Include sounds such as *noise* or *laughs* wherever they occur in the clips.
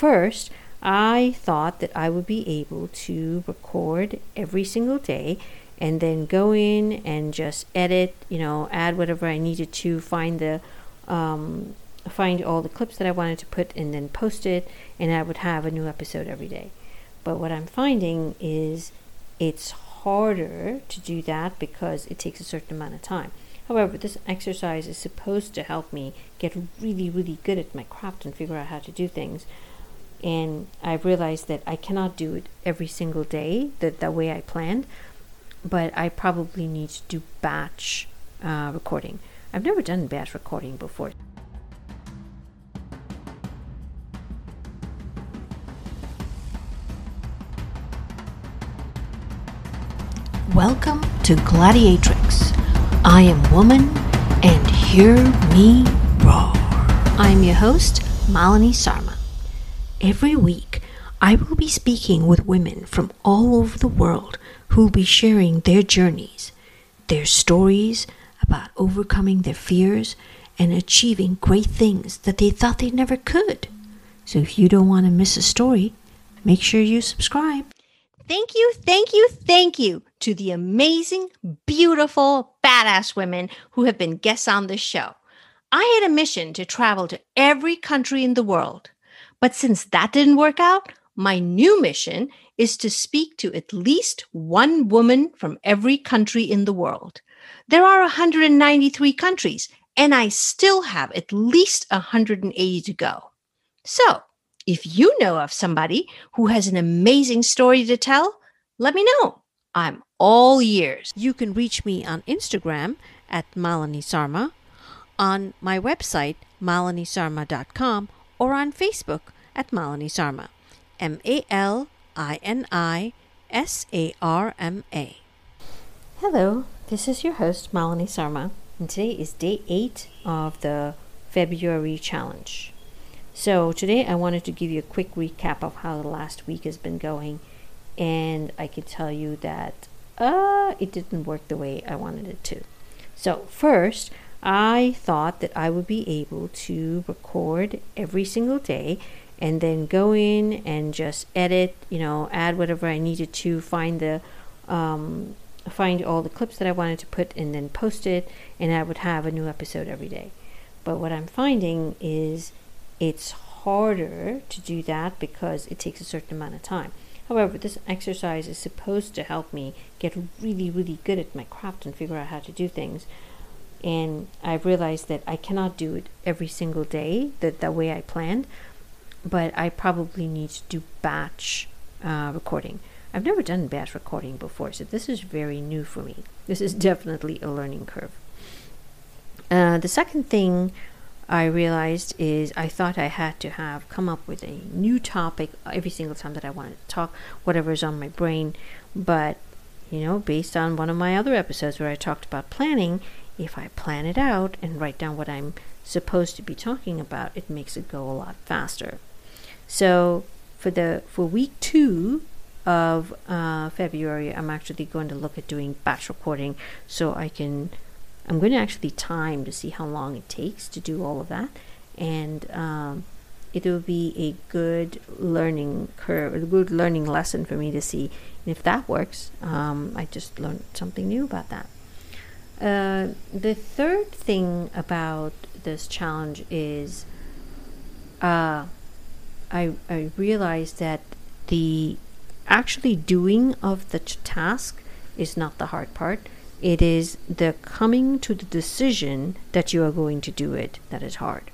first, I thought that I would be able to record every single day and then go in and just edit, you know, add whatever I needed to, find the um, find all the clips that I wanted to put and then post it, and I would have a new episode every day. But what I'm finding is it's harder to do that because it takes a certain amount of time. However, this exercise is supposed to help me get really, really good at my craft and figure out how to do things. And I've realized that I cannot do it every single day the, the way I planned, but I probably need to do batch uh, recording. I've never done batch recording before. Welcome to Gladiatrix. I am woman, and hear me roar. I'm your host, Malini Sarma. Every week, I will be speaking with women from all over the world who will be sharing their journeys, their stories about overcoming their fears and achieving great things that they thought they never could. So if you don't want to miss a story, make sure you subscribe. Thank you, thank you, thank you to the amazing, beautiful, badass women who have been guests on this show. I had a mission to travel to every country in the world. But since that didn't work out, my new mission is to speak to at least one woman from every country in the world. There are 193 countries, and I still have at least 180 to go. So, if you know of somebody who has an amazing story to tell, let me know. I'm all ears. You can reach me on Instagram at Malini Sarma, on my website, malinisarma.com, or on Facebook at Malini Sarma. M A L I N I S A R M A. Hello, this is your host, Malini Sarma, and today is day eight of the February challenge. So, today I wanted to give you a quick recap of how the last week has been going, and I can tell you that uh, it didn't work the way I wanted it to. So, first, I thought that I would be able to record every single day and then go in and just edit, you know, add whatever I needed to, find the um, find all the clips that I wanted to put and then post it, and I would have a new episode every day. But what I'm finding is it's harder to do that because it takes a certain amount of time. However, this exercise is supposed to help me get really, really good at my craft and figure out how to do things. And I've realized that I cannot do it every single day the, the way I planned, but I probably need to do batch uh, recording. I've never done batch recording before, so this is very new for me. This is *laughs* definitely a learning curve. Uh, the second thing I realized is I thought I had to have come up with a new topic every single time that I wanted to talk, whatever's on my brain. But, you know, based on one of my other episodes where I talked about planning, if I plan it out and write down what I'm supposed to be talking about, it makes it go a lot faster. So for the for week two of uh, February, I'm actually going to look at doing batch recording so I can. I'm going to actually time to see how long it takes to do all of that, and um, it will be a good learning curve, a good learning lesson for me to see. And if that works, um, I just learned something new about that. Uh, the third thing about this challenge is uh, I, I realized that the actually doing of the task is not the hard part. It is the coming to the decision that you are going to do it that is hard.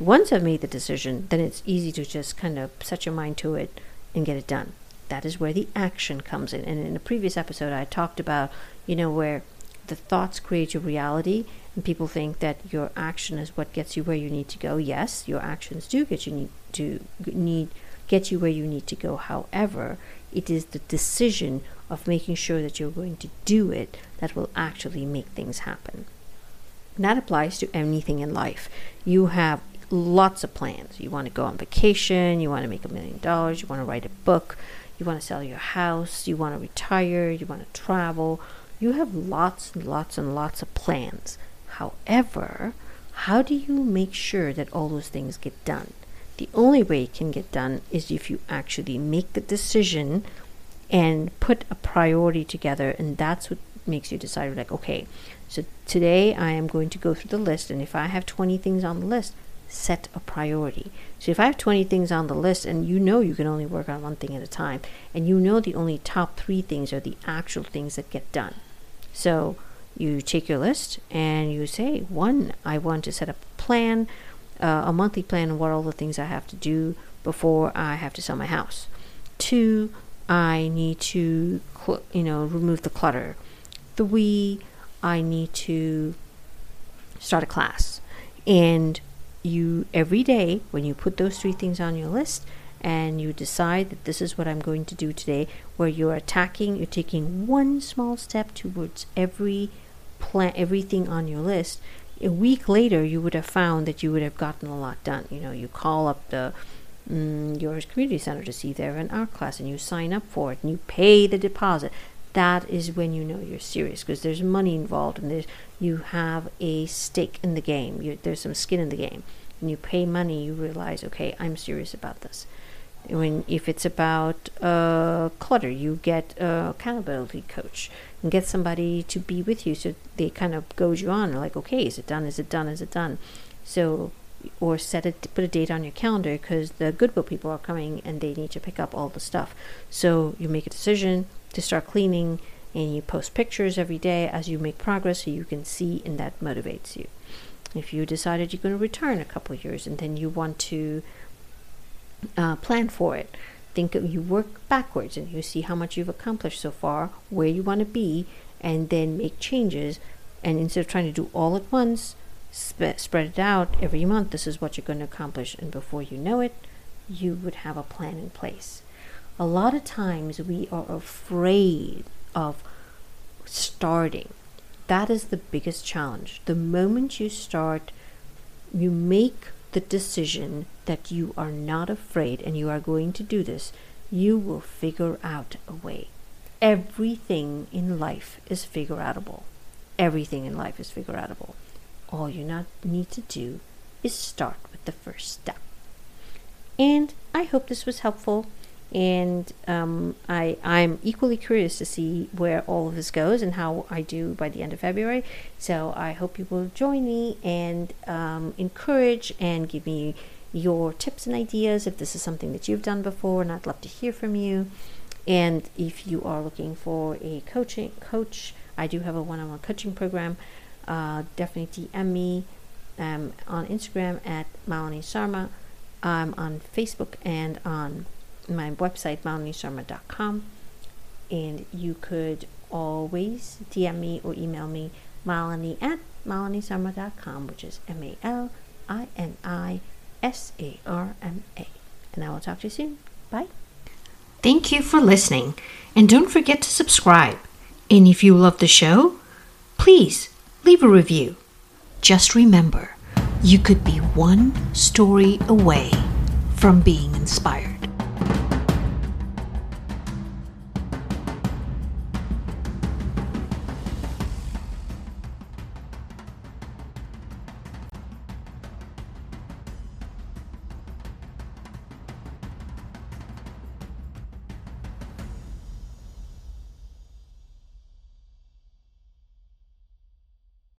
Once I've made the decision, then it's easy to just kind of set your mind to it and get it done. That is where the action comes in. And in a previous episode, I talked about, you know, where the thoughts create your reality, and people think that your action is what gets you where you need to go. Yes, your actions do get you need to need get you where you need to go. However, it is the decision of making sure that you're going to do it that will actually make things happen. And that applies to anything in life. You have lots of plans. You want to go on vacation, you want to make a million dollars, you want to write a book, you want to sell your house, you want to retire, you want to travel. You have lots and lots and lots of plans. However, how do you make sure that all those things get done? The only way it can get done is if you actually make the decision and put a priority together, and that's what makes you decide like, okay, so today I am going to go through the list, and if I have 20 things on the list, set a priority. So if I have 20 things on the list and you know you can only work on one thing at a time, and you know the only top three things are the actual things that get done. So you take your list and you say, one, I want to set up a plan, uh, a monthly plan, of what all the things I have to do before I have to sell my house. Two, I need to, cl- you know, remove the clutter. Three, I need to start a class. And you, every day, when you put those three things on your list, and you decide that this is what I'm going to do today, where you're attacking, you're taking one small step towards every plan, everything on your list. A week later, you would have found that you would have gotten a lot done. You know, you call up the mm, your community center to see they're in art class, and you sign up for it, and you pay the deposit. That is when you know you're serious because there's money involved, and there's you have a stake in the game. You, there's some skin in the game. When you pay money, you realize, okay, I'm serious about this when if it's about uh, clutter, you get a accountability coach and get somebody to be with you, so they kind of goes you on. Like, okay, is it done? Is it done? Is it done? So, or set it, put a date on your calendar because the Goodwill people are coming and they need to pick up all the stuff. So you make a decision to start cleaning, and you post pictures every day as you make progress, so you can see, and that motivates you. If you decided you're going to return a couple years and then you want to uh, plan for it. Think of, you work backwards and you see how much you've accomplished so far, where you want to be, and then make changes. And instead of trying to do all at once, sp- spread it out every month. This is what you're going to accomplish, and before you know it, you would have a plan in place. A lot of times we are afraid of starting. That is the biggest challenge. The moment you start, you make the decision that you are not afraid and you are going to do this, you will figure out a way. Everything in life is figure outable. Everything in life is figure outable. All you not need to do is start with the first step. And I hope this was helpful and um, I I'm equally curious to see where all of this goes and how I do by the end of February. So I hope you will join me and um, encourage and give me your tips and ideas if this is something that you've done before, and I'd love to hear from you. And if you are looking for a coaching coach, I do have a one-on-one coaching program. Uh, definitely DM me um, on Instagram at Malini Sarma. I'm on Facebook and on my website, malinisarma.com. And you could always DM me or email me, Malini at malinisarma.com, which is M A L I N I S A R M A. And I will talk to you soon. Bye. Thank you for listening. And don't forget to subscribe. And if you love the show, please leave a review. Just remember, you could be one story away from being inspired.